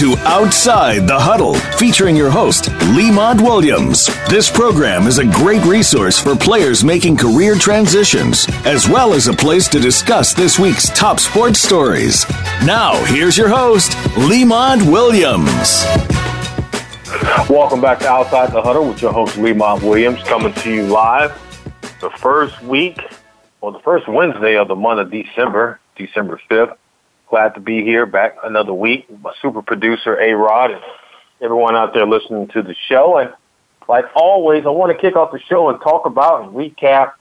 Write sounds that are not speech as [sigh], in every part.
To Outside the Huddle, featuring your host, Lemont Williams. This program is a great resource for players making career transitions, as well as a place to discuss this week's top sports stories. Now, here's your host, Lemont Williams. Welcome back to Outside the Huddle with your host, Lemont Williams, coming to you live the first week, or the first Wednesday of the month of December, December 5th. Glad to be here back another week. My super producer, A Rod, and everyone out there listening to the show. And like always, I want to kick off the show and talk about and recap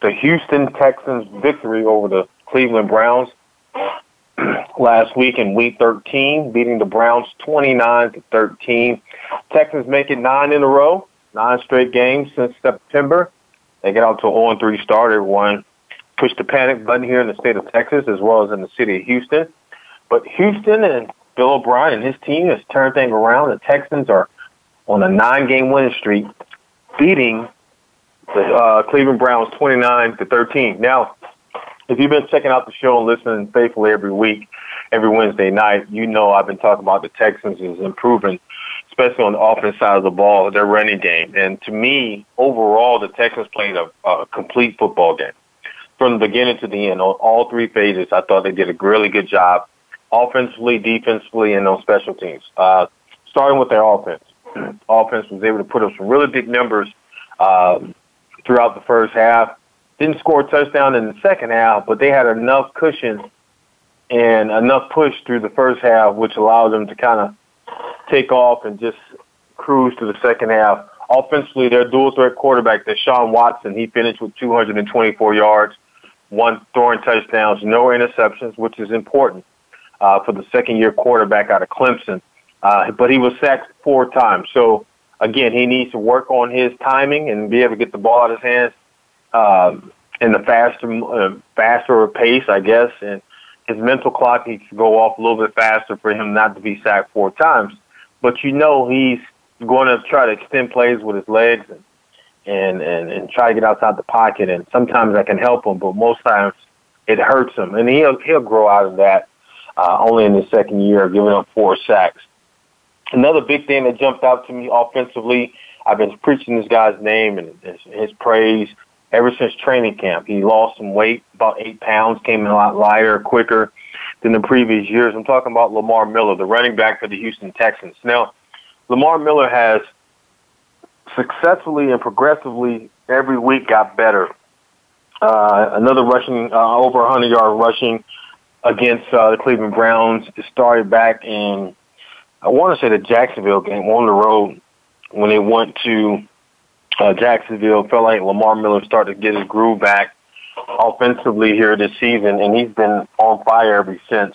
the Houston Texans victory over the Cleveland Browns [clears throat] last week in week 13, beating the Browns 29 to 13. Texans make it nine in a row, nine straight games since September. They get out to a 0 3 start. Everyone pushed the panic button here in the state of Texas as well as in the city of Houston. But Houston and Bill O'Brien and his team has turned things around. The Texans are on a nine-game winning streak, beating the uh, Cleveland Browns 29 to 13. Now, if you've been checking out the show and listening faithfully every week, every Wednesday night, you know I've been talking about the Texans is improving, especially on the offense side of the ball, their running game. And to me, overall, the Texans played a, a complete football game from the beginning to the end on all three phases. I thought they did a really good job offensively, defensively, and on special teams. Uh, starting with their offense. [clears throat] offense was able to put up some really big numbers um, throughout the first half. Didn't score a touchdown in the second half, but they had enough cushion and enough push through the first half, which allowed them to kind of take off and just cruise to the second half. Offensively, their dual threat quarterback, Deshaun Watson, he finished with 224 yards, one throwing touchdowns, no interceptions, which is important uh, for the second year quarterback out of Clemson. Uh, but he was sacked four times. So again, he needs to work on his timing and be able to get the ball out of his hands um, in the faster, uh, faster pace, I guess. And his mental clock needs to go off a little bit faster for him not to be sacked four times. But you know he's going to try to extend plays with his legs and and and, and try to get outside the pocket. And sometimes that can help him, but most times it hurts him. And he'll he'll grow out of that uh, only in his second year, giving up four sacks. Another big thing that jumped out to me offensively, I've been preaching this guy's name and his, his praise ever since training camp. He lost some weight, about eight pounds, came in a lot lighter, quicker than the previous years. I'm talking about Lamar Miller, the running back for the Houston Texans. Now, Lamar Miller has successfully and progressively every week got better. Uh, another rushing, uh, over 100 yard rushing against uh, the Cleveland Browns. It started back in, I want to say the Jacksonville game on the road when they went to uh, Jacksonville. Felt like Lamar Miller started to get his groove back offensively here this season, and he's been on fire ever since.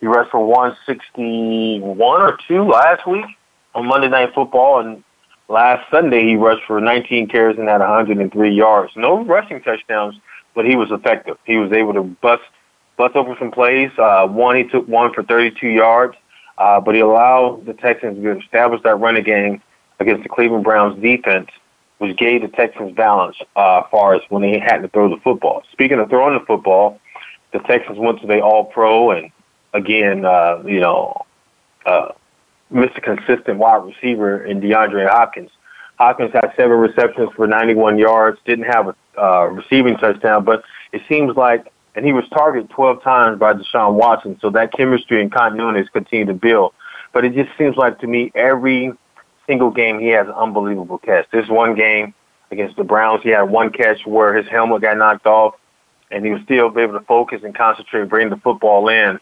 He rushed for 161 or two last week on Monday Night Football, and last Sunday he rushed for 19 carries and had 103 yards. No rushing touchdowns, but he was effective. He was able to bust bust over some plays. Uh, one, he took one for 32 yards, uh, but he allowed the Texans to establish that running game against the Cleveland Browns defense, which gave the Texans balance uh, far as when they had to throw the football. Speaking of throwing the football, the Texans went to the All-Pro, and again, uh, you know, uh, Mr. Consistent wide receiver in DeAndre Hopkins. Hopkins had seven receptions for 91 yards, didn't have a uh, receiving touchdown, but it seems like and he was targeted 12 times by Deshaun Watson. So that chemistry and continuity has continued to build. But it just seems like to me every single game he has an unbelievable catch. This one game against the Browns, he had one catch where his helmet got knocked off, and he was still able to focus and concentrate, bring the football in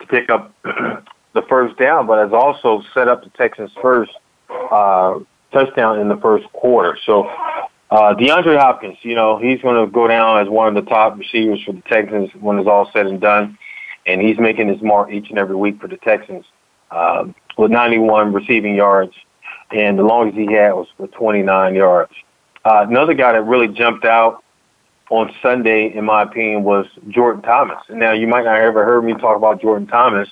to pick up [clears throat] the first down, but has also set up the Texans' first uh, touchdown in the first quarter. So uh, DeAndre Hopkins, you know, he's going to go down as one of the top receivers for the Texans when it's all said and done. And he's making his mark each and every week for the Texans uh, with 91 receiving yards. And the longest he had was for 29 yards. Uh, another guy that really jumped out on Sunday, in my opinion, was Jordan Thomas. Now, you might not have ever heard me talk about Jordan Thomas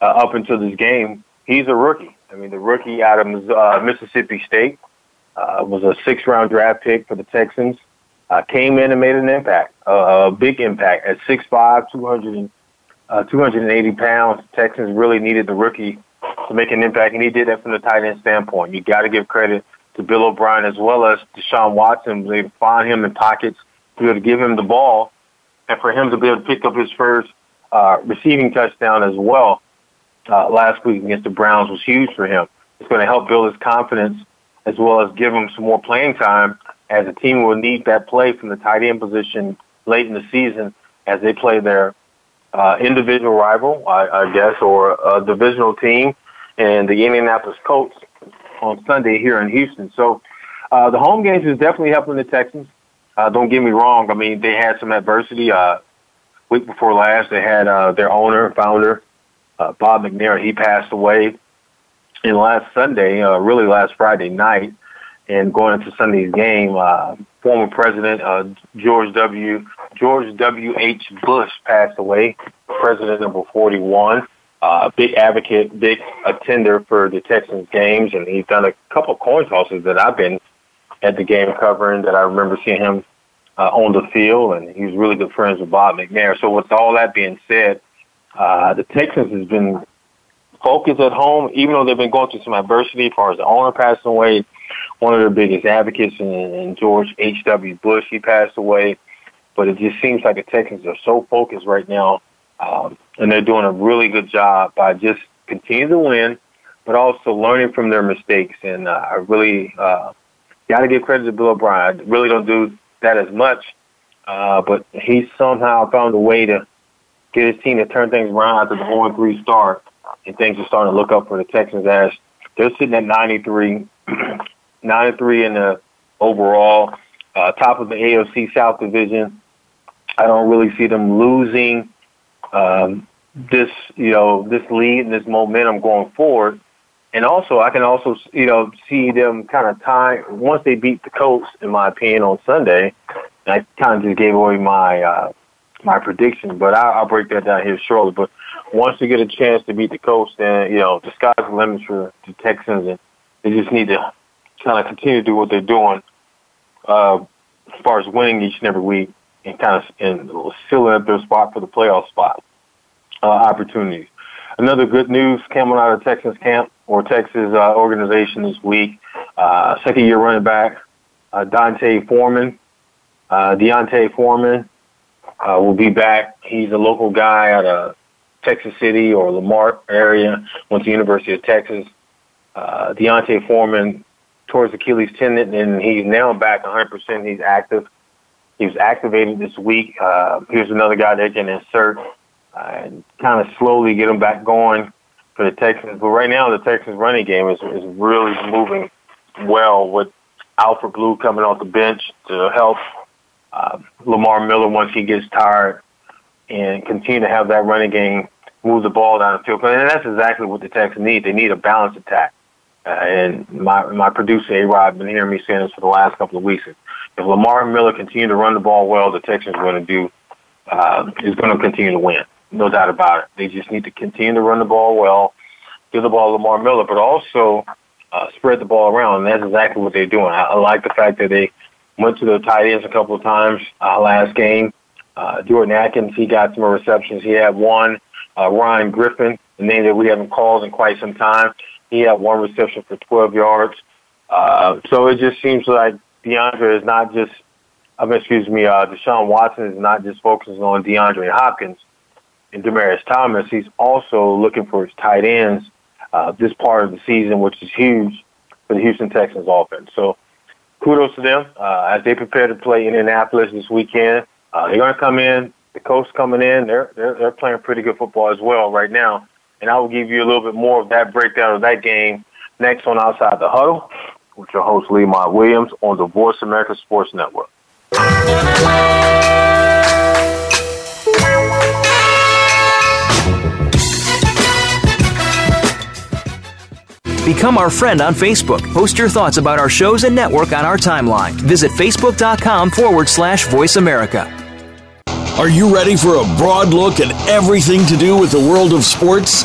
uh, up until this game. He's a rookie. I mean, the rookie out of uh, Mississippi State uh, was a six round draft pick for the Texans. Uh, came in and made an impact, uh, a big impact at 6'5", 200 uh, 280 pounds. Texans really needed the rookie to make an impact, and he did that from the tight end standpoint. You got to give credit to Bill O'Brien as well as Deshaun Watson. They find him in pockets be able to give him the ball, and for him to be able to pick up his first uh, receiving touchdown as well uh, last week against the Browns was huge for him. It's going to help build his confidence as well as give him some more playing time as the team will need that play from the tight end position late in the season as they play their uh, individual rival, I, I guess, or a divisional team, and the Indianapolis Colts on Sunday here in Houston. So uh, the home games is definitely helping the Texans. Uh, don't get me wrong. I mean, they had some adversity. Uh, week before last, they had uh, their owner, founder, uh, Bob McNair. He passed away. And last Sunday, uh, really last Friday night, and going into Sunday's game, uh, former President uh, George W. George W. H. Bush passed away, President number 41. Uh, big advocate, big attender for the Texans games, and he's done a couple of coin tosses that I've been at the game covering that I remember seeing him uh, on the field, and he's really good friends with Bob McNair. So with all that being said, uh, the Texans has been focused at home, even though they've been going through some adversity as far as the owner passing away, one of their biggest advocates in George H.W. Bush, he passed away. But it just seems like the Texans are so focused right now, um, and they're doing a really good job by just continuing to win, but also learning from their mistakes. And uh, I really uh, got to give credit to Bill O'Brien. I really don't do that as much, uh, but he somehow found a way to get his team to turn things around after the 0-3 start, and things are starting to look up for the Texans as they're sitting at 93 nine and three in the overall, uh, top of the AFC South division. I don't really see them losing um, this, you know, this lead and this momentum going forward. And also, I can also, you know, see them kind of tie once they beat the Colts, in my opinion, on Sunday. I kind of just gave away my uh, my prediction, but I, I'll break that down here shortly. But once they get a chance to beat the Colts, then you know the sky's the limit for the Texans, and they just need to kind of continue to do what they're doing uh, as far as winning each and every week and kind of and filling up their spot for the playoff spot uh, opportunities. Another good news coming out of Texas camp or Texas uh, organization this week. Uh, second year running back uh, D'Onta Foreman, uh, D'Onta Foreman uh, will be back. He's a local guy out of Texas City or Lamar area. Went to University of Texas. Uh, D'Onta Foreman towards Achilles tendon, and he's now back 100%. He's active. He was activated this week. Uh, here's another guy they can insert uh, and kind of slowly get him back going for the Texans. But right now, the Texans running game is, is really moving well with Alfred Blue coming off the bench to help uh, Lamar Miller once he gets tired and continue to have that running game move the ball down the field. And that's exactly what the Texans need. They need a balanced attack. Uh, and my my producer A Rod been hearing me saying this for the last couple of weeks. If Lamar Miller continue to run the ball well, the Texans are going to do uh, is going to continue to win, no doubt about it. They just need to continue to run the ball well, give the ball to Lamar Miller, but also uh, spread the ball around. And that's exactly what they're doing. I, I like the fact that they went to the tight ends a couple of times uh, last game. Uh, Jordan Akins, he got some receptions. He had one. Uh, Ryan Griffin, the name that we haven't called in quite some time. He had one reception for 12 yards. Uh, so it just seems like DeAndre is not just, um, excuse me, uh, Deshaun Watson is not just focusing on DeAndre Hopkins and Demaryius Thomas. He's also looking for his tight ends uh, this part of the season, which is huge for the Houston Texans offense. So kudos to them uh, as they prepare to play in Indianapolis this weekend. Uh, they're going to come in. The Colts coming in. They're, they're they're playing pretty good football as well right now and I will give you a little bit more of that breakdown of that game next on Outside the Huddle with your host, Lemont Williams, on the Voice America Sports Network. Become our friend on Facebook. Post your thoughts about our shows and network on our timeline. Visit facebook.com forward slash voice America. Are you ready for a broad look at everything to do with the world of sports?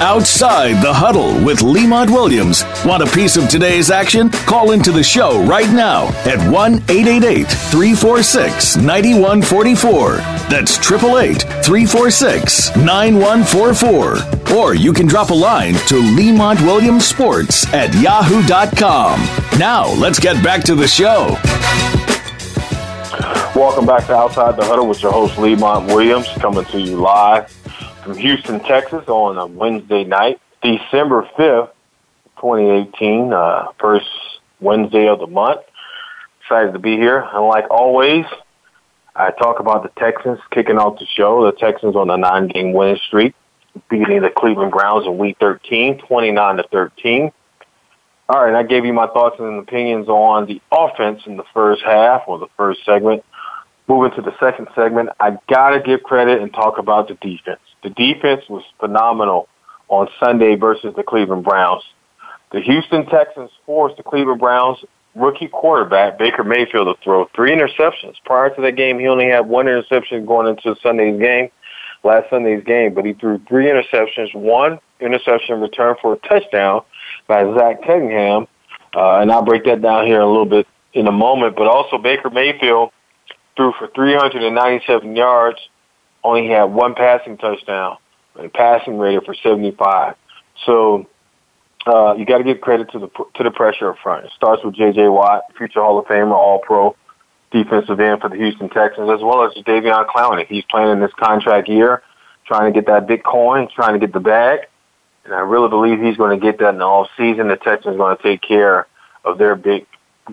Outside the huddle with Lemont Williams. Want a piece of today's action? Call into the show right now at 1 888 346 9144. That's 888 346 9144. Or you can drop a line to Lemont Williams Sports at yahoo.com. Now, let's get back to the show. Welcome back to Outside the Huddle with your host, Lemont Williams, coming to you live from Houston, Texas on a Wednesday night, December 5th, 2018, uh, first Wednesday of the month. Excited to be here. And like always, I talk about the Texans kicking off the show. The Texans on a nine game winning streak, beating the Cleveland Browns in week 13, 29 to 13. All right, I gave you my thoughts and opinions on the offense in the first half or the first segment. Moving to the second segment, I gotta give credit and talk about the defense. The defense was phenomenal on Sunday versus the Cleveland Browns. The Houston Texans forced the Cleveland Browns rookie quarterback Baker Mayfield to throw three interceptions. Prior to that game, he only had one interception going into Sunday's game, last Sunday's game, but he threw three interceptions, one interception returned for a touchdown by Zach Cunningham, uh, and I'll break that down here a little bit in a moment. But also Baker Mayfield threw for 397 yards, only had one passing touchdown, and passing rated for 75. So uh, you got to give credit to the to the pressure up front. It starts with J.J. Watt, future Hall of Famer, All Pro defensive end for the Houston Texans, as well as Davion Clowney. He's playing in this contract year, trying to get that big coin, trying to get the bag, and I really believe he's going to get that in the off season. The Texans are going to take care of their big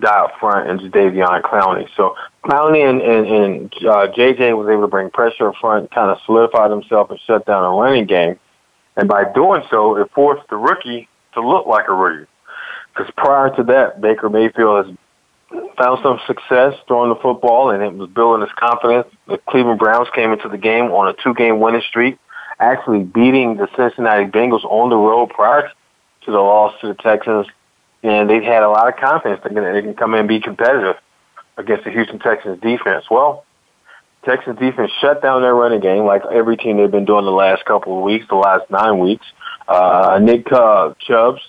up front and Davion Clowney. So Clowney and, and, and uh, JJ was able to bring pressure up front, kind of solidified himself and shut down a running game. And by doing so, it forced the rookie to look like a rookie. Because prior to that, Baker Mayfield has found some success throwing the football and it was building his confidence. The Cleveland Browns came into the game on a two game winning streak, actually beating the Cincinnati Bengals on the road prior to the loss to the Texans and they've had a lot of confidence that they can come in and be competitive against the Houston Texans defense. Well, Texans defense shut down their running game like every team they've been doing the last couple of weeks, the last nine weeks. Uh, Nick uh, Chubbs,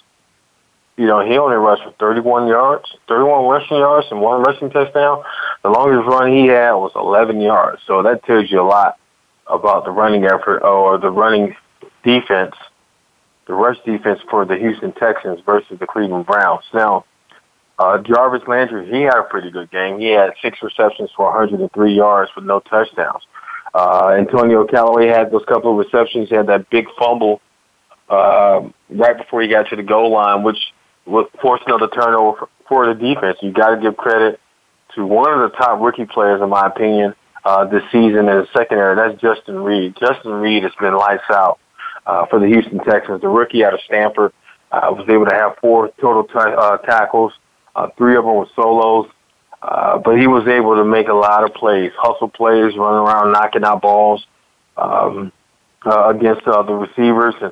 you know, he only rushed for 31 yards, 31 rushing yards and one rushing touchdown. The longest run he had was 11 yards. So that tells you a lot about the running effort or the running defense the rush defense for the Houston Texans versus the Cleveland Browns. Now, uh, Jarvis Landry, he had a pretty good game. He had six receptions for 103 yards with no touchdowns. Uh, Antonio Callaway had those couple of receptions. He had that big fumble uh, right before he got to the goal line, which forced another turnover for, the defense. You got to give credit to one of the top rookie players, in my opinion, uh, this season in the secondary. That's Justin Reid. Justin Reid has been lights out uh, for the Houston Texans. The rookie out of Stanford uh, was able to have four total t- uh, tackles. Uh, three of them were solos. Uh, but he was able to make a lot of plays, hustle plays, running around, knocking out balls um, uh, against uh, the receivers. And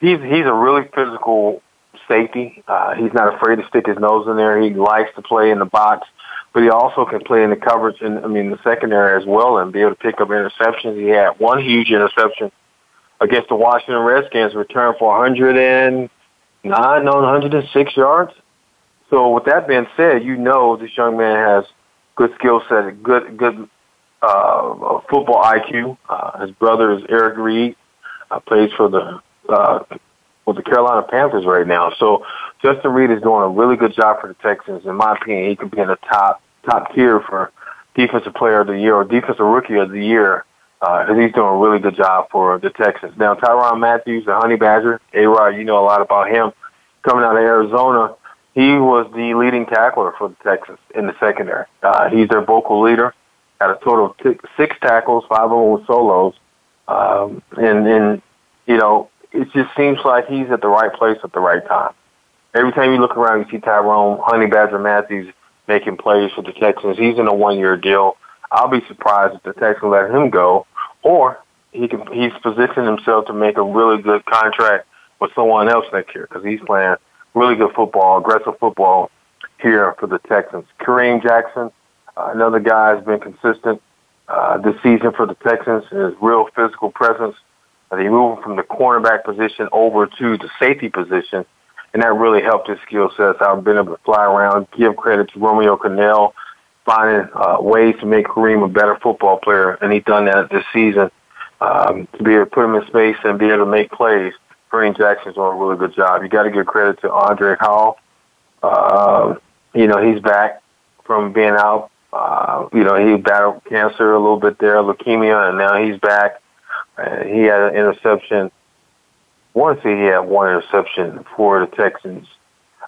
he's he's a really physical safety. Uh, he's not afraid to stick his nose in there. He likes to play in the box, but he also can play in the coverage and I mean the secondary as well and be able to pick up interceptions. He had one huge interception against the Washington Redskins, returned for 109, no, 106 yards. So with that being said, you know this young man has good skill set, good good uh, football IQ. Uh, his brother is Eric Reid, uh, plays for the uh, with the Carolina Panthers right now. So Justin Reid is doing a really good job for the Texans. In my opinion, he could be in the top top tier for defensive player of the year or defensive rookie of the year. Uh, he's doing a really good job for the Texans. Now, Tyrann Mathieu, the Honey Badger, A-Rod, you know a lot about him. Coming out of Arizona, he was the leading tackler for the Texans in the secondary. Uh, he's their vocal leader. Had a total of t- six tackles, five of them were solos. Um, and, and, you know, it just seems like he's at the right place at the right time. Every time you look around, you see Tyrone, Honey Badger Matthews making plays for the Texans. He's in a one-year deal. I'll be surprised if the Texans let him go, or he can. He's positioned himself to make a really good contract with someone else next year because he's playing really good football, aggressive football here for the Texans. Kareem Jackson, uh, another guy has been consistent uh, this season for the Texans. His real physical presence. Uh, they moved from the cornerback position over to the safety position, and that really helped his skill sets I've been able to fly around. Give credit to Romeo Crennel finding uh, ways to make Kareem a better football player, and he's done that this season. Um, to be able to put him in space and be able to make plays Kareem Jackson's doing a really good job. You got to give credit to Andre Hal. Uh, you know, he's back from being out. Uh, you know, he battled cancer a little bit there, leukemia, and now he's back. Uh, he had an interception. Say he had one interception for the Texans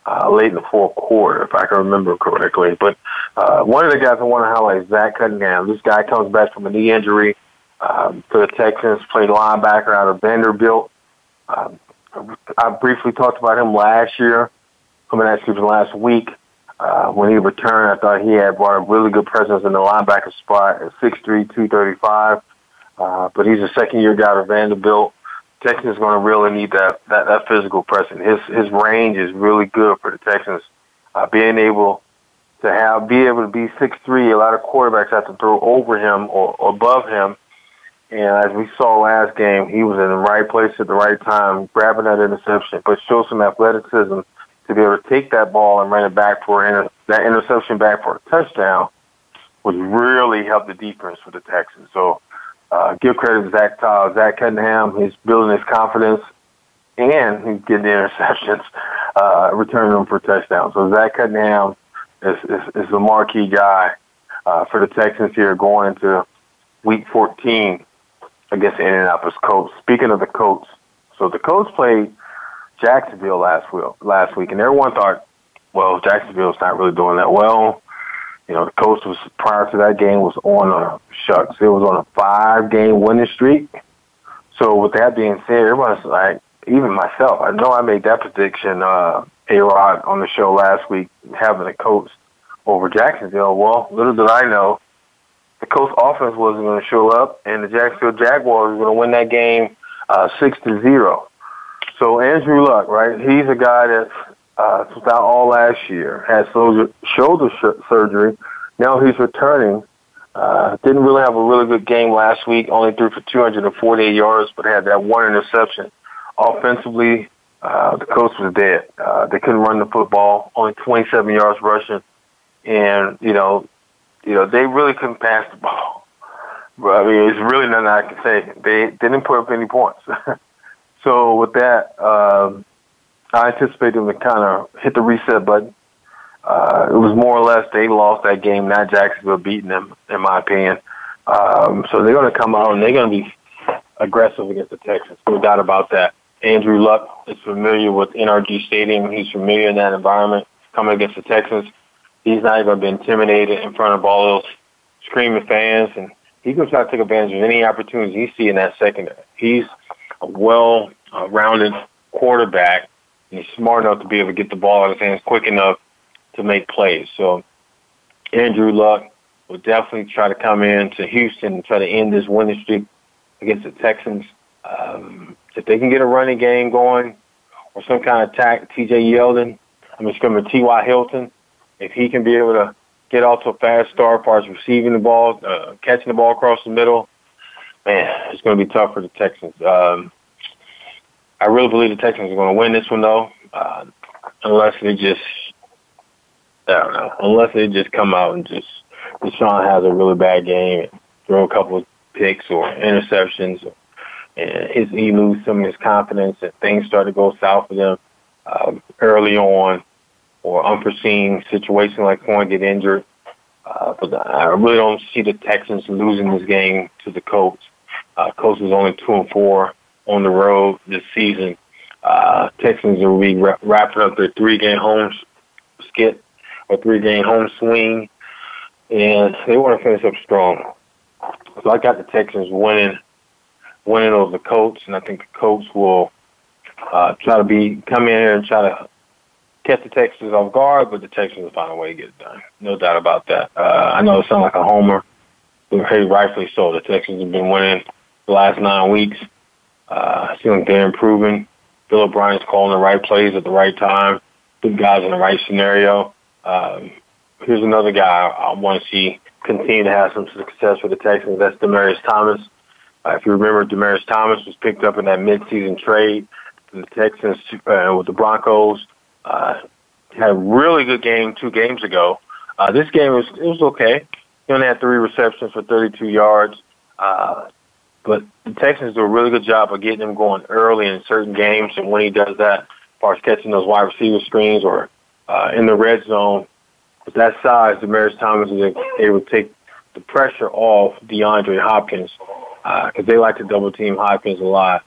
uh, late in the fourth quarter, if I can remember correctly. But uh, one of the guys I want to highlight is Zach Cunningham. This guy comes back from a knee injury um, for the Texans, played linebacker out of Vanderbilt. Um, I briefly talked about him last year, coming excuse me, last week. Uh, when he returned, I thought he had brought a really good presence in the linebacker spot at 6'3", 235. Uh, but he's a second-year guy at Vanderbilt. Texans going to really need that, that, that physical presence. His, his range is really good for the Texans. Uh, being able to have, be able to be 6'3", a lot of quarterbacks have to throw over him or, or above him and as we saw last game, he was in the right place at the right time, grabbing that interception, but show some athleticism to be able to take that ball and run it back for inter- that interception back for a touchdown would really help the defense for the Texans. So uh, give credit to Zach Todd, Zach Cunningham. He's building his confidence and he's getting the interceptions, [laughs] uh, returning them for touchdowns. So Zach Cunningham is, is, is the marquee guy uh, for the Texans here going into week 14 against the Indianapolis Colts. Speaking of the Colts, so the Colts played Jacksonville last week, last week, and everyone thought, well, Jacksonville's not really doing that well. You know, the Colts was prior to that game was on a shucks. It was on a five game winning streak. So with that being said, everyone's like, even myself, I know I made that prediction, uh, A Rod on the show last week, having the Colts over Jacksonville. Well, little did I know the Colts offense wasn't going to show up, and the Jacksonville Jaguars were going to win that game uh, six to zero. So Andrew Luck, right? He's a guy that uh, was out all last year, had shoulder, shoulder sh- surgery. Now he's returning. Uh, didn't really have a really good game last week. Only threw for 248 yards, but had that one interception. Offensively, uh, the Colts was dead. Uh, they couldn't run the football. Only 27 yards rushing, and you know you know, they really couldn't pass the ball. [laughs] But, I mean, it's really nothing I can say. They didn't put up any points. [laughs] so with that, um, I anticipate them to kind of hit the reset button. Uh, it was more or less they lost that game, not Jacksonville beating them, in my opinion. Um, so they're going to come out and they're going to be aggressive against the Texans. No doubt about that. Andrew Luck is familiar with NRG Stadium. He's familiar in that environment. Coming against the Texans, he's not to be intimidated in front of all those screaming fans, and he's going to try to take advantage of any opportunities he see in that secondary. He's a well-rounded quarterback, and he's smart enough to be able to get the ball out of his hands quick enough to make plays. So Andrew Luck will definitely try to come in to Houston and try to end this winning streak against the Texans. Um, if they can get a running game going or some kind of attack, TJ Yeldon, I mean, excuse me, T.Y. Hilton, if he can be able to get off to a fast start far as receiving the ball, uh, catching the ball across the middle, man, it's going to be tough for the Texans. Um, I really believe the Texans are going to win this one, though, uh, unless they just, I don't know, unless they just come out and just, Deshaun has a really bad game throw a couple of picks or interceptions, and his, he lose some of his confidence and things start to go south for them um, early on or unforeseen situation like someone get injured. Uh, but I really don't see the Texans losing this game to the Colts. Uh, Colts is only two and four on the road this season. Uh, Texans will be wrapping up their three-game home skit or three-game home swing, and they want to finish up strong. So I got the Texans winning, winning over the Colts, and I think the Colts will uh, try to be come in here and try to catch the Texans off guard, but the Texans will find a way to get it done. No doubt about that. Uh, I know it sounds like a homer, but hey, rightfully so. The Texans have been winning the last nine weeks. Uh, I feel like they're improving. Bill O'Brien's calling the right plays at the right time, put guys in the right scenario. Um, here's another guy I want to see continue to have some success for the Texans. That's Demaryius Thomas. Uh, if you remember, Demaryius Thomas was picked up in that midseason trade from the Texans uh, with the Broncos. Uh, had a really good game two games ago. Uh, this game was it was okay. He only had three receptions for 32 yards. Uh, but the Texans do a really good job of getting him going early in certain games, and when he does that, as far as catching those wide receiver screens or uh, in the red zone, with that size, Demaryius Thomas is able to take the pressure off DeAndre Hopkins because uh, they like to double team Hopkins a lot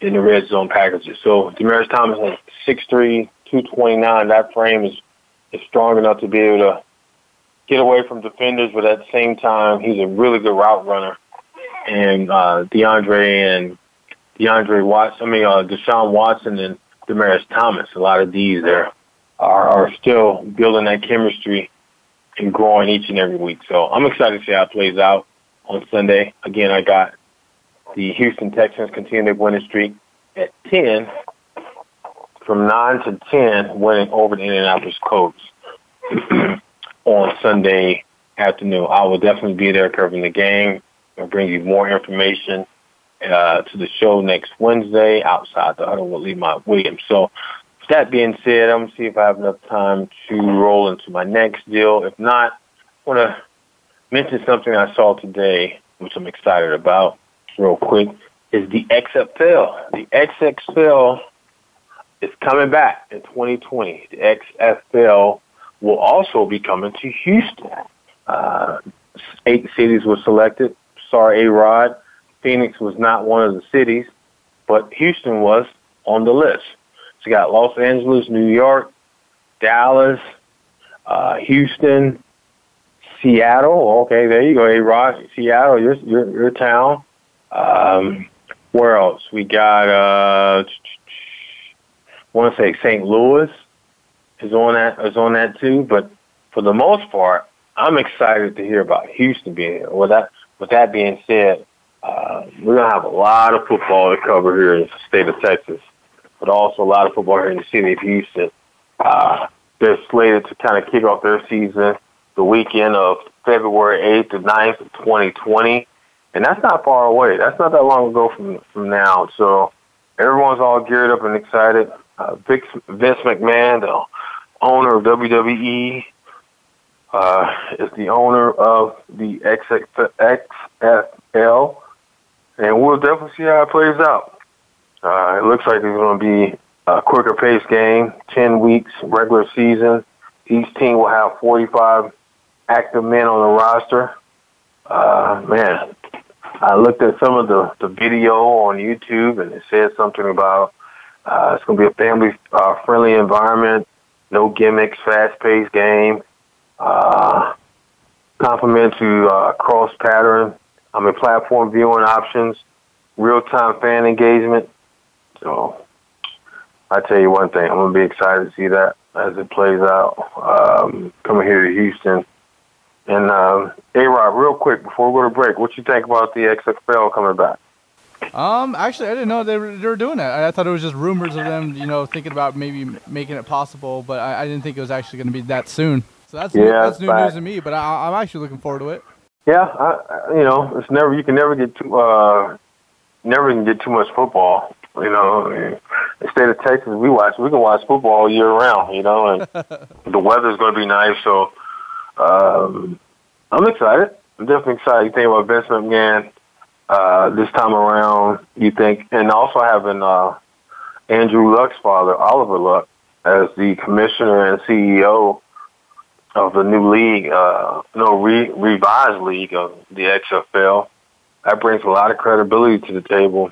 in the red zone packages. So Demaryius Thomas has 6'3", 229. That frame is is strong enough to be able to get away from defenders, but at the same time, he's a really good route runner. And uh, DeAndre and DeAndre Watson, I mean uh, Deshaun Watson and Demaryius Thomas, a lot of these there are, are still building that chemistry and growing each and every week. So I'm excited to see how it plays out on Sunday. Again, I got the Houston Texans continue their winning streak at 10 from 9 to 10 winning over the Indianapolis Colts [clears throat] on Sunday afternoon. I will definitely be there covering the game. I'll bring you more information uh, to the show next Wednesday outside the huddle with Lemont Williams. So that being said, I'm to see if I have enough time to roll into my next deal. If not, I want to mention something I saw today, which I'm excited about real quick, is the XFL. The XFL is coming back in 2020. The XFL will also be coming to Houston. Uh, eight cities were selected. Sorry, A-Rod. Phoenix was not one of the cities, but Houston was on the list. So you got Los Angeles, New York, Dallas, uh, Houston, Seattle. Okay, there you go, A-Rod. Seattle, your, your, your town. Um, where else? We got, uh, want to say St. Louis is on that is on that too. But for the most part, I'm excited to hear about Houston being. With that, with that being said, uh, we're gonna have a lot of football to cover here in the state of Texas, but also a lot of football here in the city of Houston. Uh, they're slated to kind of kick off their season the weekend of February 8th to 9th of 2020. And that's not far away. That's not that long ago from from now. So everyone's all geared up and excited. Uh, Vince, Vince McMahon, the owner of WWE, uh, is the owner of the XFL, and we'll definitely see how it plays out. Uh, it looks like it's going to be a quicker paced game, 10 weeks regular season. Each team will have 45 active men on the roster. Uh, man, I looked at some of the, the video on YouTube and it said something about uh, it's going to be a family uh, friendly environment, no gimmicks, fast paced game, uh, to uh, cross pattern I mean, platform viewing options, real time fan engagement. So I tell you one thing, I'm gonna be excited to see that as it plays out. Um, coming here to Houston. And uh, A Rod, real quick before we go to break, what you think about the XFL coming back? Um, actually, I didn't know they were, they were doing that. I, I thought it was just rumors of them, you know, thinking about maybe making it possible, but I, I didn't think it was actually going to be that soon. So that's Yeah, that's new fact. news to me. But I, I'm actually looking forward to it. Yeah, I, you know, it's never you can never get too uh, never can get too much football. You know, the state of Texas, we watch we can watch football all year round. You know, and [laughs] the weather's going to be nice, so um, I'm excited. I'm definitely excited. You think about Vince McMahon uh, this time around. You think, and also having uh, Andrew Luck's father, Oliver Luck, as the commissioner and CEO of the new league, uh, no re- revised league of the XFL. That brings a lot of credibility to the table.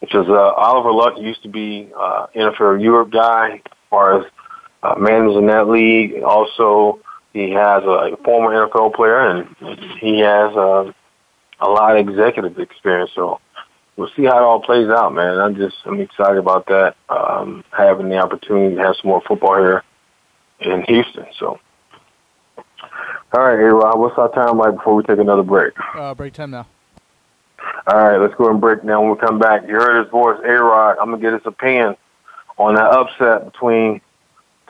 Because uh, Oliver Luck used to be uh, NFL Europe guy, as far as uh, managing that league. Also, he has a former NFL player, and he has uh, a lot of executive experience. So we'll see how it all plays out, man. I'm just I'm excited about that. Um, having the opportunity to have some more football here in Houston. So. All right, A-Rod, what's our time like before we take another break? Uh, break time now. All right, let's go and break now. When we come back, you heard his voice, A-Rod. I'm going to get his opinion on that upset between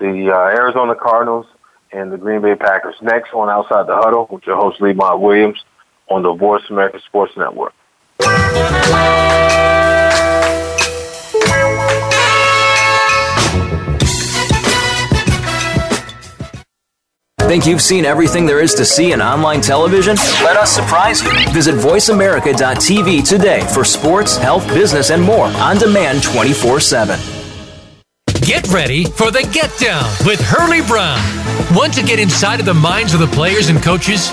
the uh, Arizona Cardinals and the Green Bay Packers. Next on Outside the Huddle with your host, Lemont Williams on the Voice America Sports Network. Think you've seen everything there is to see in online television? Let us surprise you. Visit VoiceAmerica.tv today for sports, health, business, and more on demand 24 7. Get ready for the Get Down with Hurley Brown. Want to get inside of the minds of the players and coaches?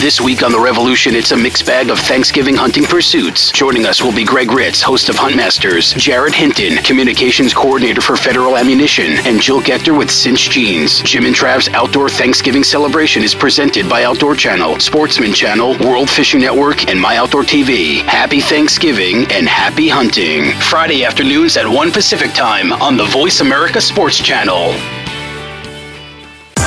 This week on The Revolution, it's a mixed bag of Thanksgiving hunting pursuits. Joining us will be Greg Ritz, host of Huntmasters, Jared Hinton, communications coordinator for Federal Ammunition, and Jill Gechter with Cinch Jeans. Jim and Trav's Outdoor Thanksgiving celebration is presented by Outdoor Channel, Sportsman Channel, World Fishing Network, and My Outdoor TV. Happy Thanksgiving and happy hunting. Friday afternoons at 1 Pacific Time on the Voice America Sports Channel.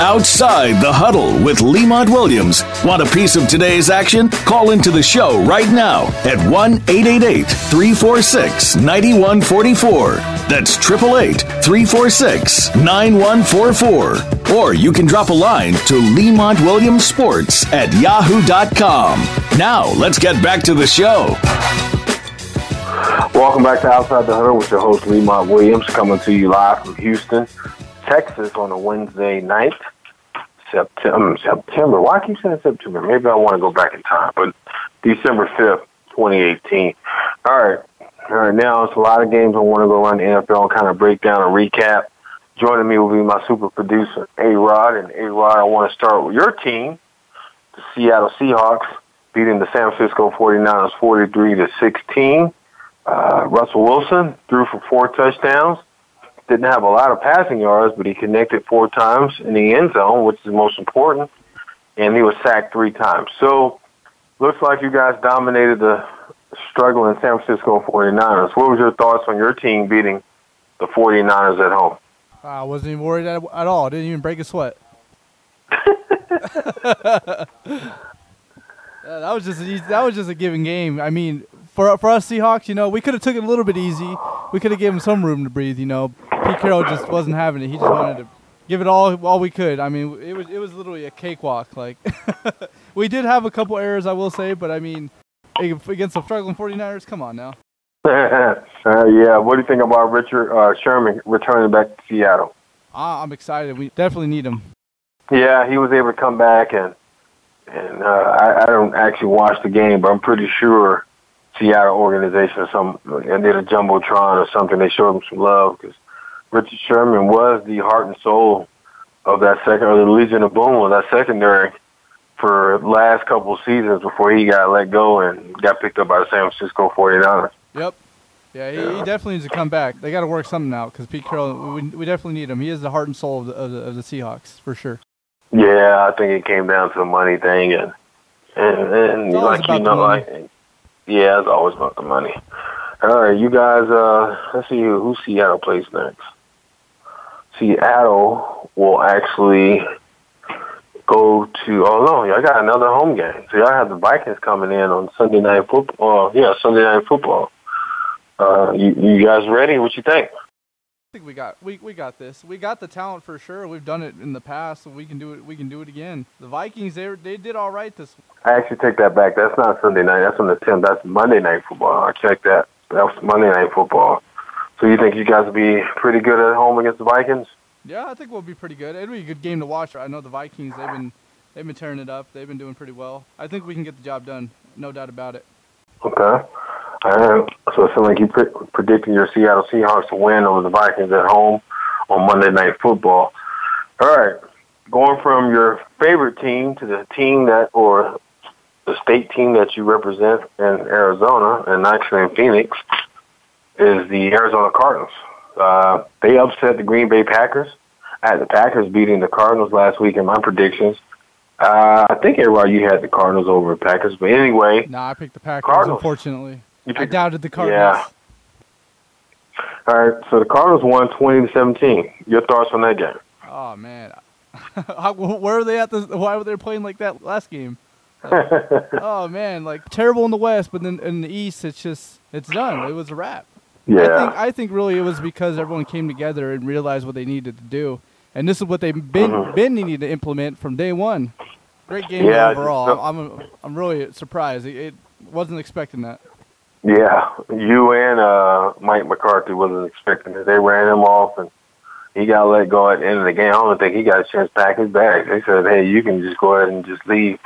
Outside the huddle with Lemont Williams. Want a piece of today's action? Call into the show right now at 1 888 346 9144. That's 888 346 9144. Or you can drop a line to Lemont Williams Sports at yahoo.com. Now, let's get back to the show. Welcome back to Outside the Huddle with your host, Lemont Williams, coming to you live from Houston, Texas on a Wednesday night, September. September. Why keep saying September? Maybe I want to go back in time, but December 5th, 2018. All right. All right, now it's a lot of games I want to go around the NFL and kind of break down and recap. Joining me will be my super producer, A-Rod. And A-Rod, I want to start with your team, the Seattle Seahawks, beating the San Francisco 49ers 43 to 16. Uh, Russell Wilson threw for four touchdowns. Didn't have a lot of passing yards, but he connected four times in the end zone, which is most important. and he was sacked three times. So, looks like you guys dominated the struggling San Francisco 49ers. What was your thoughts on your team beating the 49ers at home? I wasn't even worried at, at all. Didn't even break a sweat. [laughs] [laughs] Yeah, that was just a, easy- that was just a given game. I mean, for for us Seahawks, you know, we could have took it a little bit easy. We could have given him some room to breathe. You know, Pete Carroll just wasn't having it. He just wanted to give it all all we could. I mean, it was it was literally a cakewalk. Like [laughs] we did have a couple errors, I will say, but I mean, against the struggling 49ers, come on now. [laughs] uh, yeah, what do you think about Richard uh, Sherman returning back to Seattle? Ah, I'm excited. We definitely need him. Yeah, he was able to come back, and and uh, I, I don't actually watch the game, but I'm pretty sure Seattle organization or some and did a jumbotron or something. They showed him some love because Richard Sherman was the heart and soul of that second, or the Legion of Boom of that secondary for last couple of seasons before he got let go and got picked up by the San Francisco 49ers. Yep. Yeah, he, he definitely needs to come back. They got to work something out because Pete Carroll, we, we definitely need him. He is the heart and soul of the, of the, of the Seahawks for sure. Yeah, I think it came down to the money thing, and and, and like you know, like yeah, it's always about the money. All right, you guys. Uh, let's see who, Seattle plays next. Seattle will actually go to. Oh no, y'all got another home game. So y'all have the Vikings coming in on Sunday night football. yeah, Sunday night football. Uh, you, you guys ready? What you think? Think we got we, we got this. We got the talent for sure. We've done it in the past, so we can do it. We can do it again. The Vikings, they they did all right this. I actually take that back. That's not Sunday night. That's on the 10th. That's Monday night football. I checked that. That was Monday night football. So you think you guys will be pretty good at home against the Vikings? Yeah, I think we'll be pretty good. It'll be a good game to watch. I know the Vikings. They've been they've been tearing it up. They've been doing pretty well. I think we can get the job done. No doubt about it. Okay. Right. So it sounds like you pre- predicting your Seattle Seahawks to win over the Vikings at home on Monday Night Football. All right. Going from your favorite team to the team that, or the state team that you represent in Arizona, and actually in Phoenix, is the Arizona Cardinals. Uh, they upset the Green Bay Packers. I had the Packers beating the Cardinals last week in my predictions. Uh, I think everybody you had the Cardinals over the Packers, but anyway, Nah, I picked the Packers. Cardinals. Unfortunately, I doubted the Cardinals. Yeah. All right, so the Cardinals won twenty to seventeen. Your thoughts on that game? Oh man, [laughs] where are they at? This, why were they playing like that last game? [laughs] oh man, like terrible in the West, but then in the East, it's just it's done. It was a wrap. I Yeah. think I think really it was because everyone came together and realized what they needed to do, and this is what they've been Mhm. been needing to implement from day one. Great game Yeah, I overall. felt- I'm I'm really surprised. It, it wasn't expecting that. Yeah, you and uh, Mike McCarthy wasn't expecting it. They ran him off, and he got let go at the end of the game. I don't think he got a chance to pack his bag. They said, "Hey, you can just go ahead and just leave,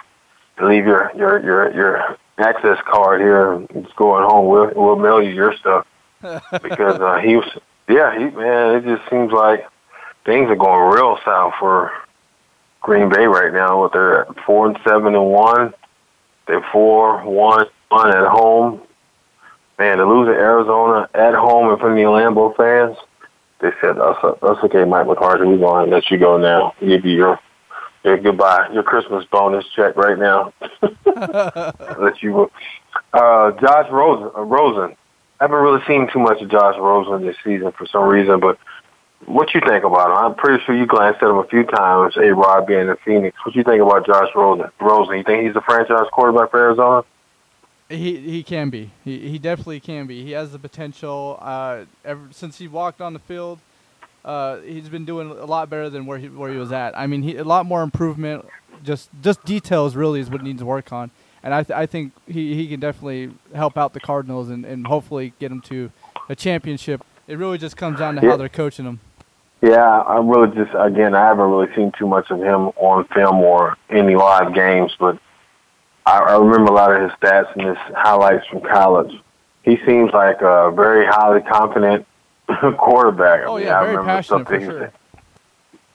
leave your your your your access card here, and just go going home. We'll we'll mail you your stuff." [laughs] because uh, he was, yeah, he man, it just seems like things are going real south for Green Bay right now. With they're at four and seven and one, they're four one one at home. Man, to lose to Arizona at home in front of the Lambeau fans, they said, "That's that's okay, Mike McCarthy. We're going to let you go now. Give you your your goodbye, your Christmas bonus check right now. [laughs] let you go." Uh, Josh Rosen, uh, Rosen. I haven't really seen too much of Josh Rosen this season for some reason, but what you think about him? I'm pretty sure you glanced at him a few times. A Rod being in Phoenix. What you think about Josh Rosen? Rosen, you think he's a franchise quarterback for Arizona? He he can be. He he definitely can be. He has the potential. Uh, ever since he walked on the field, uh, he's been doing a lot better than where he where he was at. I mean, he a lot more improvement. Just just details really is what he needs to work on. And I th- I think he, he can definitely help out the Cardinals and, and hopefully get them to a championship. It really just comes down to Yeah. how they're coaching them. Yeah, I'm really just again. I haven't really seen too much of him on film or any live games, but I, I remember a lot of his stats and his highlights from college. He seems like a very highly confident [laughs] quarterback. I Oh mean, yeah, I very remember passionate for something sure.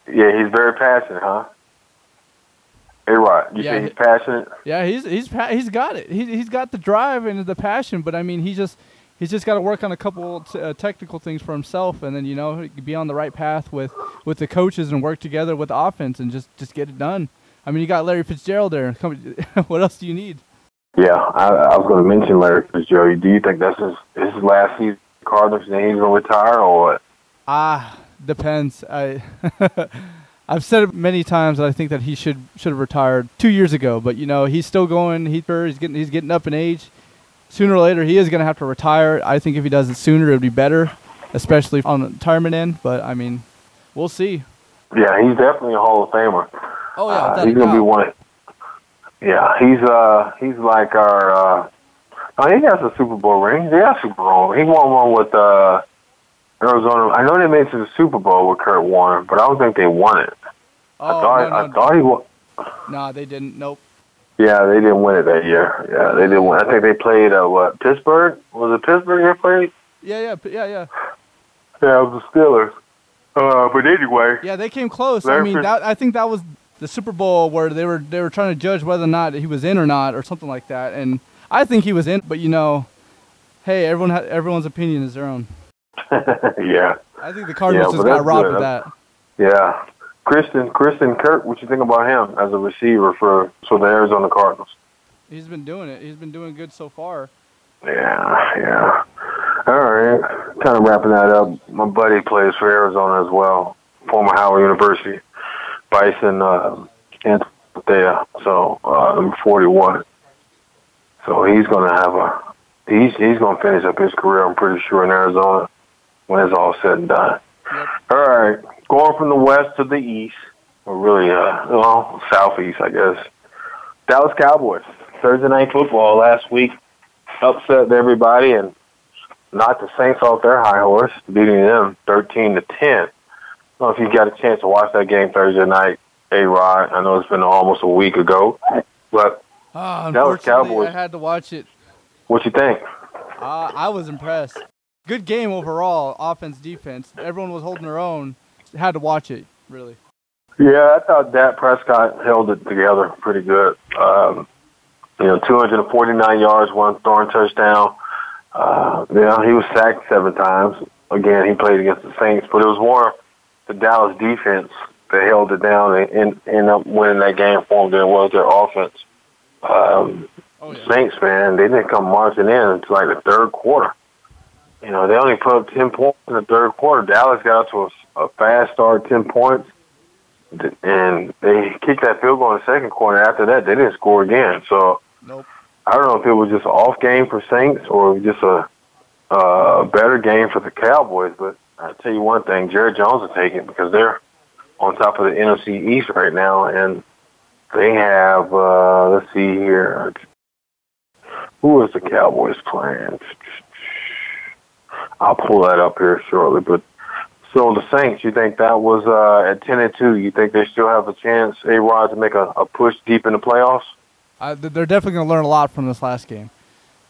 Yeah, he's very passionate, huh? Hey, Rod, you Yeah, say he's passionate? Yeah, he's he's he's got it. He he's got the drive and the passion, but I mean, he just he's just got to work on a couple t- uh, technical things for himself, and then you know be on the right path with with the coaches and work together with the offense and just just get it done. I mean, you got Larry Fitzgerald there. [laughs] what else do you need? Yeah, I, I was going to mention Larry Fitzgerald. Do you think that's his, his last season Cardinals and he's going to retire or what? Ah, depends. I [laughs] I've said it many times that I think that he should should have retired two years ago, but you know he's still going. He's getting he's getting up in age. Sooner or later, he is going to have to retire. I think if he does it sooner, it would be better, especially on the retirement end. But I mean, we'll see. Yeah, he's definitely a Hall of Famer. Oh yeah, uh, he's going to be one. Yeah, he's uh he's like our. uh Oh, he has a Super Bowl ring. He has Super Bowl. He won one with uh Arizona. I know they made it to the Super Bowl with Kurt Warner, but I don't think they won it. Oh, I thought no, no, I thought he won. Nah, they didn't. Nope. Yeah, they didn't win it that year. Yeah, they didn't win. I think they played uh, what Pittsburgh was it Pittsburgh they played? Yeah, yeah, yeah, yeah. Yeah, it was the Steelers. Uh, but anyway. Yeah, they came close. I mean, that, I think that was the Super Bowl where they were they were trying to judge whether or not he was in or not or something like that. And I think he was in, but you know, hey, everyone ha- everyone's opinion is their own. [laughs] yeah. I think the Cardinals yeah, just got robbed good. with that. Yeah. Christian Christian Kirk, what you think about him as a receiver for for the Arizona Cardinals? He's been doing it. He's been doing good so far. Yeah, yeah. All right. Kind of wrapping that up. My buddy plays for Arizona as well, former Howard University, Bison uh, there, So uh, I'm 41. So he's gonna have a he's he's gonna finish up his career. I'm pretty sure in Arizona when it's all said and done. Yep. All right, going from the west to the east, or really uh well southeast, I guess. Dallas Cowboys Thursday night football last week upset everybody and knocked the Saints off their high horse, beating them 13 to 10 know if you got a chance to watch that game Thursday night, A Rod. I know it's been almost a week ago, but Dallas unfortunately, Cowboys. I had to watch it. what you think? Uh, I was impressed. Good game overall, offense, defense. Everyone was holding their own. Had to watch it, really. Yeah, I thought Dak Prescott held it together pretty good. Um, you know, 249 yards, one throwing touchdown. Uh, yeah, he was sacked seven times. Again, he played against the Saints, but it was more the Dallas defense that held it down and, and ended up winning that game for them than it was their offense. Um, Saints, man, they didn't come marching in until like the third quarter. You know, they only put up 10 points in the third quarter. Dallas got to a, a fast start, 10 points and they kicked that field goal in the second quarter. After that, they didn't score again. So Nope. I don't know if it was just an off game for Saints or just a uh, better game for the Cowboys. But I tell you one thing, Jerry Jones will take it because they're on top of the NFC East right now, and they have. Uh, let's see here. Who is the Cowboys playing? I'll pull that up here shortly, but so the Saints, you think that was uh, at ten and two? You think they still have a chance, A Rod, to make a, a push deep in the playoffs? Uh, they're definitely going to learn a lot from this last game.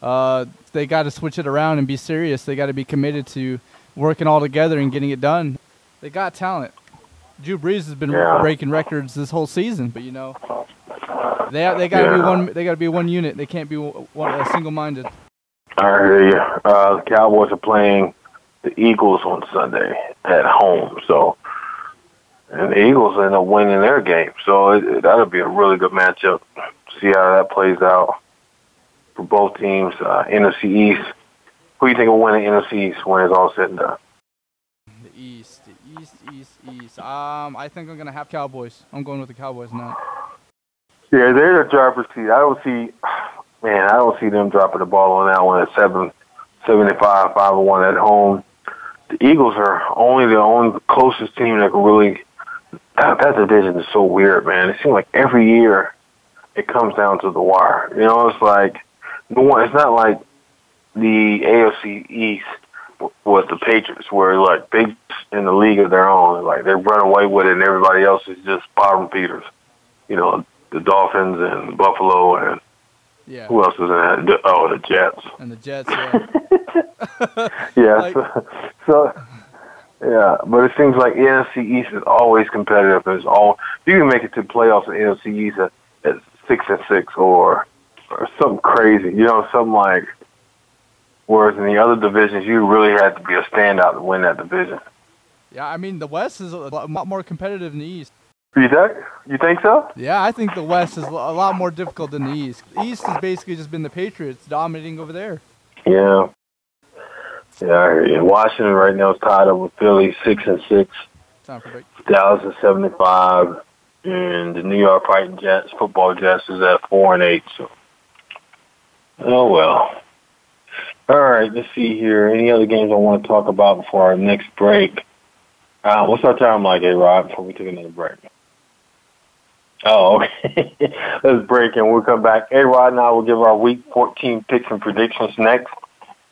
Uh, they got to switch it around and be serious. They got to be committed to working all together and getting it done. They got talent. Drew Brees has been Yeah. breaking records this whole season, but you know, they they got to be one. They got to be one unit. They can't be one, one uh, single-minded. I hear you. Uh, the Cowboys are playing the Eagles on Sunday at home, so and the Eagles end up winning their game, so it, it, that'll be a really good matchup. See how that plays out for both teams. Uh, NFC East. Who do you think will win the NFC East when it's all said and done? The East, the East, East, East. Um, I think I'm gonna have Cowboys. I'm going with the Cowboys now. Yeah, they're the driver's seat. I don't see, [sighs] man, I don't see them dropping the ball on that one at seven, seventy-five, five and one at home. The Eagles are only the only closest team that can really. That, that division is so weird, man. It seems like every year it comes down to the wire. You know, it's like no one. It's not like the AFC East w- with the Patriots, where like they in the league of their own. Like they run away with it, and everybody else is just bottom feeders. You know, the Dolphins and Buffalo and Yeah. who else is in that? Oh, the Jets. And the Jets. Yeah. [laughs] Yeah. Like- so, [laughs] so yeah, but it seems like NFC East is always competitive. It's all you can make it to the playoffs in NFC East at, at six and six or or something crazy. You know, something like. Whereas in the other divisions, you really had to be a standout to win that division. yeah. I mean, the West is a lot more competitive than the East. You think? You think so? Yeah, I think the West is a lot more difficult than the East. The East has basically just been the Patriots dominating over there. Yeah. Yeah, I hear you. Washington right now is tied up with Philly, six and six. Time for break. Dallas is seventy-five, and the New York Fighting Jets, football Jets, is at four and eight. So, oh well. All right, let's see here. Any other games I want to talk about before our next break? Uh, what's our time like, A Rod, before we take another break? Oh, [laughs] okay. Let's break and we'll come back. A Rod and I will give our week 14 picks and predictions next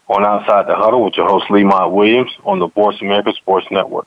on Outside the Huddle with your host, Lemont Williams, on the Voice America Sports Network.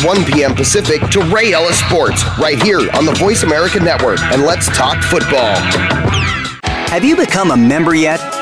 1 p.m. Pacific to Ray Ellis Sports right here on the Voice America Network. And let's talk football. Have you become a member yet?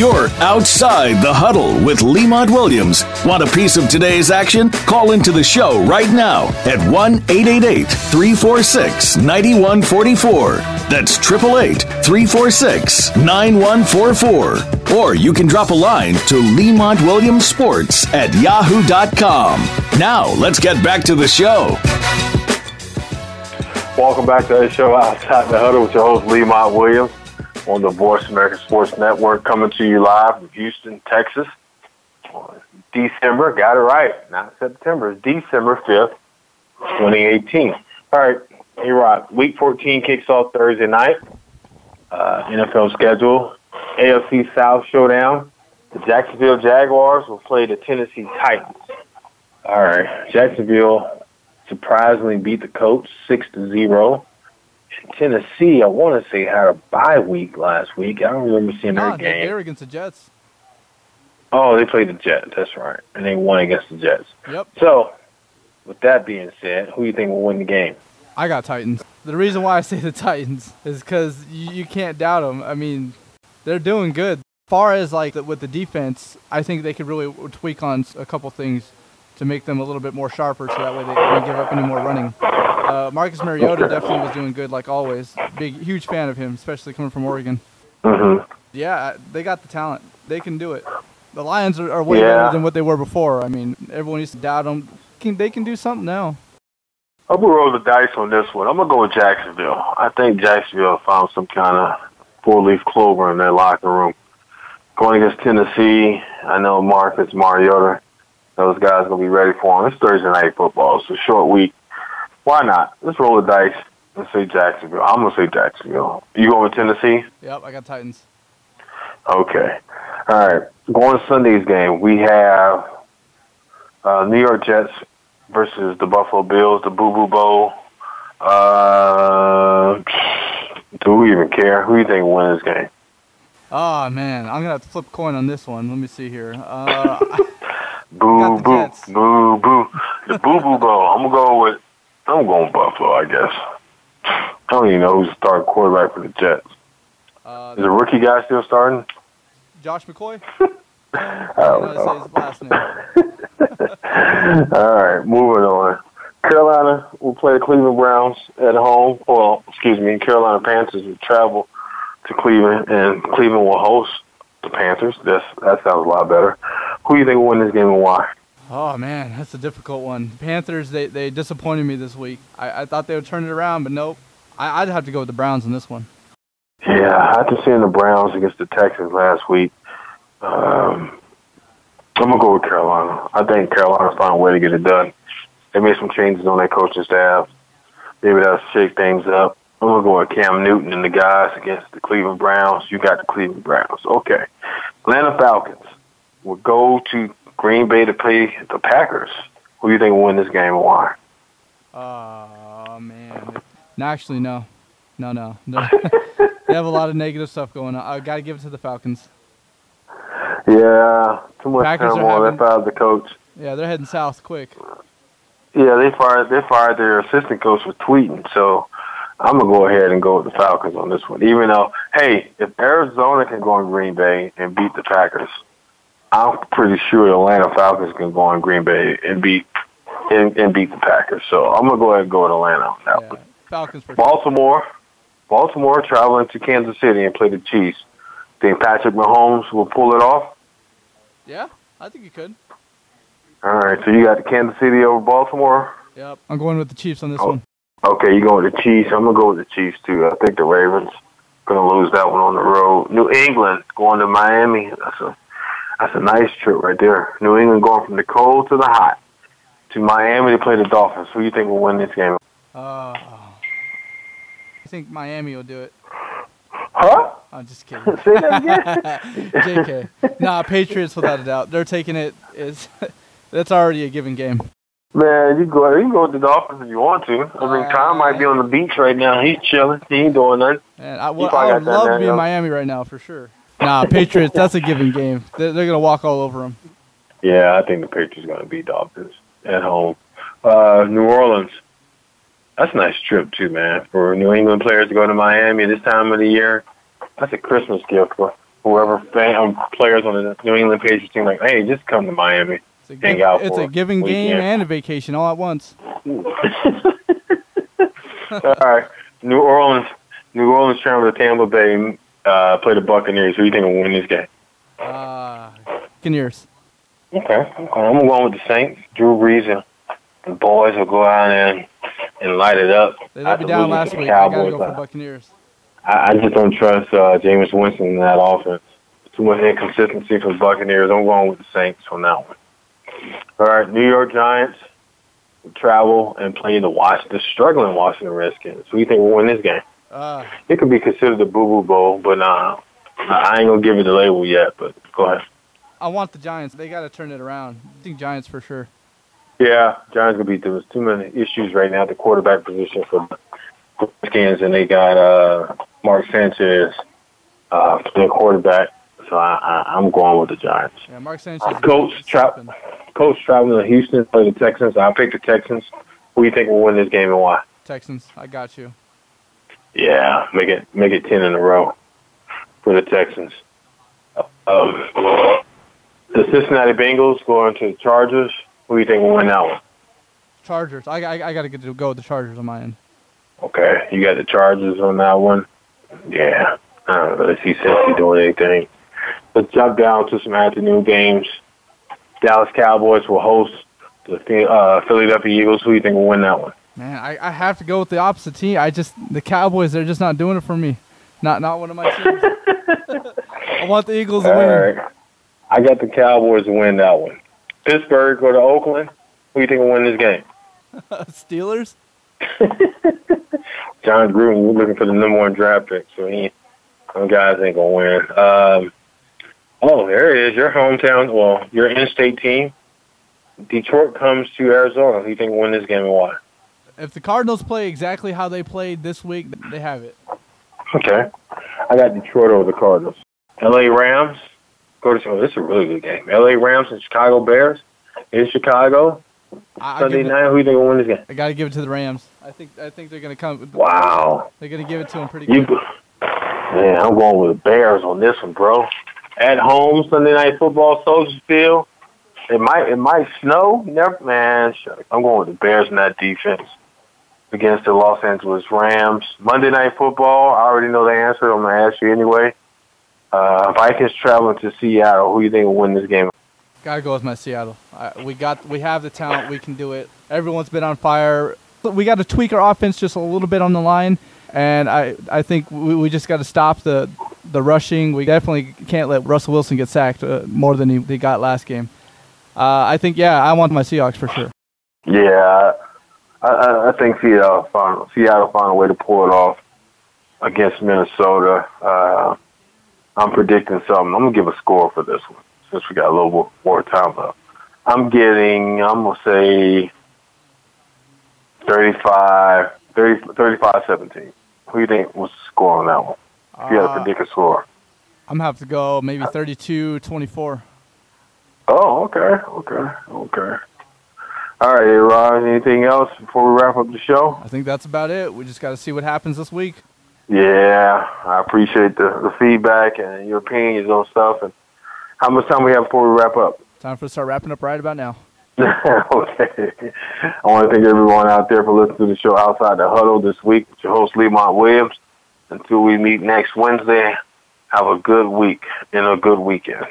You're outside the huddle with Lemont Williams. Want a piece of today's action? Call into the show right now at 1 888 346 9144. That's 888 346 9144. Or you can drop a line to Lemont Williams Sports at yahoo.com. Now, let's get back to the show. Welcome back to the show Outside the Huddle with your host, Lemont Williams on the Voice America Sports Network, coming to you live from Houston, Texas. December, got it right, not September, December 5th, 2018. All right, hey Rod, week 14 kicks off Thursday night. Uh, NFL schedule, AFC South showdown. The Jacksonville Jaguars will play the Tennessee Titans. All right, Jacksonville surprisingly beat the Colts 6 to 0. Tennessee, I want to say, had a bye week last week. I don't remember seeing Nah, their they- game. they're against the Jets. Oh, they played the Jets. That's right, and they won against the Jets. Yep. So, with that being said, who do you think will win the game? I got Titans. The reason why I say the Titans is because you, you can't doubt them. I mean, they're doing good. Far as like the, with the defense, I think they could really tweak on a couple things to make them a little bit more sharper, so that way they don't give up any more running. Uh, Marcus Mariota definitely was doing good, like always. Big, huge fan of him, especially coming from Oregon. Mm-hmm. Yeah, they got the talent. They can do it. The Lions are, are way Yeah. better than what they were before. I mean, everyone used to doubt them. Can, they can do something now. I'm gonna roll the dice on this one. I'm gonna go with Jacksonville. I think Jacksonville found some kind of four-leaf clover in their locker room. Going against Tennessee, I know Marcus Mariota. Those guys gonna be ready for him. It's Thursday night football. It's a short week. Why not? Let's roll the dice and say Jacksonville. I'm gonna say Jacksonville. You going with Tennessee? Yep, I got Titans. Okay. All right, going to Sunday's game, we have uh, New York Jets versus the Buffalo Bills, the Boo Boo Bowl. Uh, do we even care? Who do you think will win this game? Oh man, I'm gonna have to flip a coin on this one. Let me see here. Uh, [laughs] boo boo boo boo. The Boo Boo Bowl. I'm gonna go with. I'm going Buffalo, I guess. I don't even know who's the starting quarterback for the Jets. Uh, Is the rookie guy still starting? Josh McCown. [laughs] I don't know. [laughs] All right, moving on. Carolina will play the Cleveland Browns at home. Well, excuse me, Carolina Panthers will travel to Cleveland, and Cleveland will host the Panthers. That's, that sounds a lot better. Who do you think will win this game and why? Oh man, that's a difficult one. Panthers, they, they disappointed me this week. I, I thought they would turn it around, but nope. I, I'd have to go with the Browns in this one. Yeah, after seeing the Browns against the Texans last week, um, I'm gonna go with Carolina. I think Carolina's found a way to get it done. They made some changes on their coaching staff. Maybe that'll shake things up. I'm gonna go with Cam Newton and the guys against the Cleveland Browns. You got the Cleveland Browns. Okay. Atlanta Falcons will go to Green Bay to play the Packers. Who do you think will win this game and why? Oh man. No, actually, no, no, no. no. [laughs] they have a lot of negative stuff going on. I got to give it to the Falcons. Yeah, too much Packers turmoil. having- They fired the coach. Yeah, they're heading south quick. Yeah, they fired they fired their assistant coach for tweeting. So I'm gonna go ahead and go with the Falcons on this one. Even though, hey, if Arizona can go on Green Bay and beat the Packers, I'm pretty sure the Atlanta Falcons can go on Green Bay and beat and, and beat the Packers. So I'm gonna go ahead and go with Atlanta on that one. Falcons for Baltimore, Baltimore traveling to Kansas City and play the Chiefs. Think Patrick Mahomes will pull it off? Yeah, I think he could. All right, so you got the Kansas City over Baltimore. Yep. I'm going with the Chiefs on this Oh. one. Okay, you going with the Chiefs. I'm gonna go with the Chiefs too. I think the Ravens gonna lose that one on the road. New England going to Miami. That's a that's a nice trip right there. New England going from the cold to the hot to Miami to play the Dolphins. Who do you think will win this game? Uh, I think Miami will do it. Huh? I'm just [laughs] kidding. Say that again? [laughs] JK. Nah, Patriots without a doubt. They're taking it. Is that's [laughs] already a given game. Man, you go you can go with the Dolphins if you want to. I mean, Tom might be on the beach right now. He's chilling. He ain't doing nothing. And I, well, I would love to be in. Miami right now for sure. Nah, Patriots. That's a given game. They're, they're gonna walk all over them. Yeah, I think the Patriots are going to beat Dolphins at home. Uh, New Orleans. That's a nice trip too, man. For New England players to go to Miami this time of the year, that's a Christmas gift for whoever fan, um, players on the New England Patriots team. Like, hey, just come to Miami, It's a, hang out it's a given game and a vacation all at once. [laughs] All right, New Orleans. New Orleans travel to Tampa Bay, uh, play the Buccaneers. Who do you think will win this game? Uh, Buccaneers. Okay, okay. I'm going with the Saints. Drew Brees and the boys will go out and and light it up. They let me down last week. I gotta Cowboys, go for Buccaneers. I, I just don't trust uh, Jameis Winston in that offense. Too much inconsistency for the Buccaneers. I'm going with the Saints on that one. All right, New York Giants travel and play the Wash the struggling Washington Redskins. Who do you think will win this game? Uh, It could be considered the Boo Boo Bowl, but uh, I ain't gonna give it the label yet. But go ahead. I want the Giants. They got to turn it around. I think Giants for sure. Yeah, Giants gonna beat them. There's too many issues right now at the quarterback position for the Redskins, and they got uh, Mark Sanchez, uh, their quarterback. So I, I, I'm going with the Giants. Yeah, Mark Sanchez. Colts, tra- Colts traveling to Houston play the Texans. I'll pick the Texans. Who do you think will win this game and why? Texans. I got you. Yeah, make it make it ten in a row for the Texans. Um, the Cincinnati Bengals going to the Chargers. Who do you think will win that one? Chargers. I, I, I got to get to go with the Chargers on my end. Okay, you got the Chargers on that one. Yeah, I don't know really see Cincy doing anything. Let's jump down to some afternoon games. Dallas Cowboys will host the uh, Philadelphia Eagles. Who do you think will win that one? Man, I, I have to go with the opposite team. I just the Cowboys. They're just not doing it for me. Not not one of my teams. [laughs] I want the Eagles to win. right. I got the Cowboys to win that one. Pittsburgh go to Oakland. Who do you think will win this game? [laughs] Steelers. [laughs] Jon Gruden, we're looking for the number one draft pick, so he them guys ain't gonna win. Um, Oh, there it is. Your hometown, well, your in-state team. Detroit comes to Arizona. Who do you think will win this game and why? If the Cardinals play exactly how they played this week, they have it. Okay. I got Detroit over the Cardinals. L.A. Rams go to. Oh, this is a really good game. L.A. Rams and Chicago Bears in Chicago. I, Sunday give it- night. Who you think will win this game? I got to give it to the Rams. I think I think they're going to come. Wow. They're going to give it to them pretty You, good. man, I'm going with the Bears on this one, bro. At home, Sunday night football, Soldier Field. It might it might snow. Never, man. I'm going with the Bears in that defense against the Los Angeles Rams. Monday night football. I already know the answer. I'm gonna ask you anyway. Uh, Vikings traveling to Seattle. Who do you think will win this game? Gotta go with my Seattle. We got, we have the talent. We can do it. Everyone's been on fire. We got to tweak our offense just a little bit on the line, and I, I think we, we just got to stop the, the rushing. We definitely can't let Russell Wilson get sacked uh, more than he, he got last game. Uh, I think, yeah, I want my Seahawks for sure. Yeah, I, I, think Seattle found Seattle found a way to pull it off against Minnesota. Uh, I'm predicting something. I'm gonna give a score for this one since we got a little more, more time left. I'm getting. I'm gonna say 35, 30, 35 17. Who do you think was the score on that one? If you had to Uh, predict a score. I'm gonna have to go maybe 32-24. Oh, okay, okay, okay. All right, Ron. Anything else before we wrap up the show? I think that's about it. We just got to see what happens this week. Yeah, I appreciate the, the feedback and your opinions on stuff. And how much time we have before we wrap up? Time for to start wrapping up right about now. [laughs] okay. I want to thank everyone out there for listening to the show Outside the Huddle this week with your host, Lemont Williams. Until we meet next Wednesday, have a good week and a good weekend.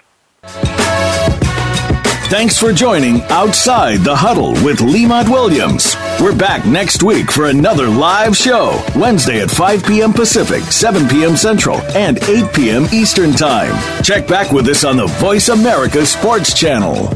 Thanks for joining Outside the Huddle with Lemont Williams. We're back next week for another live show, Wednesday at 5 p.m. Pacific, 7 p.m. Central, and 8 p.m. Eastern Time. Check back with us on the Voice America Sports Channel.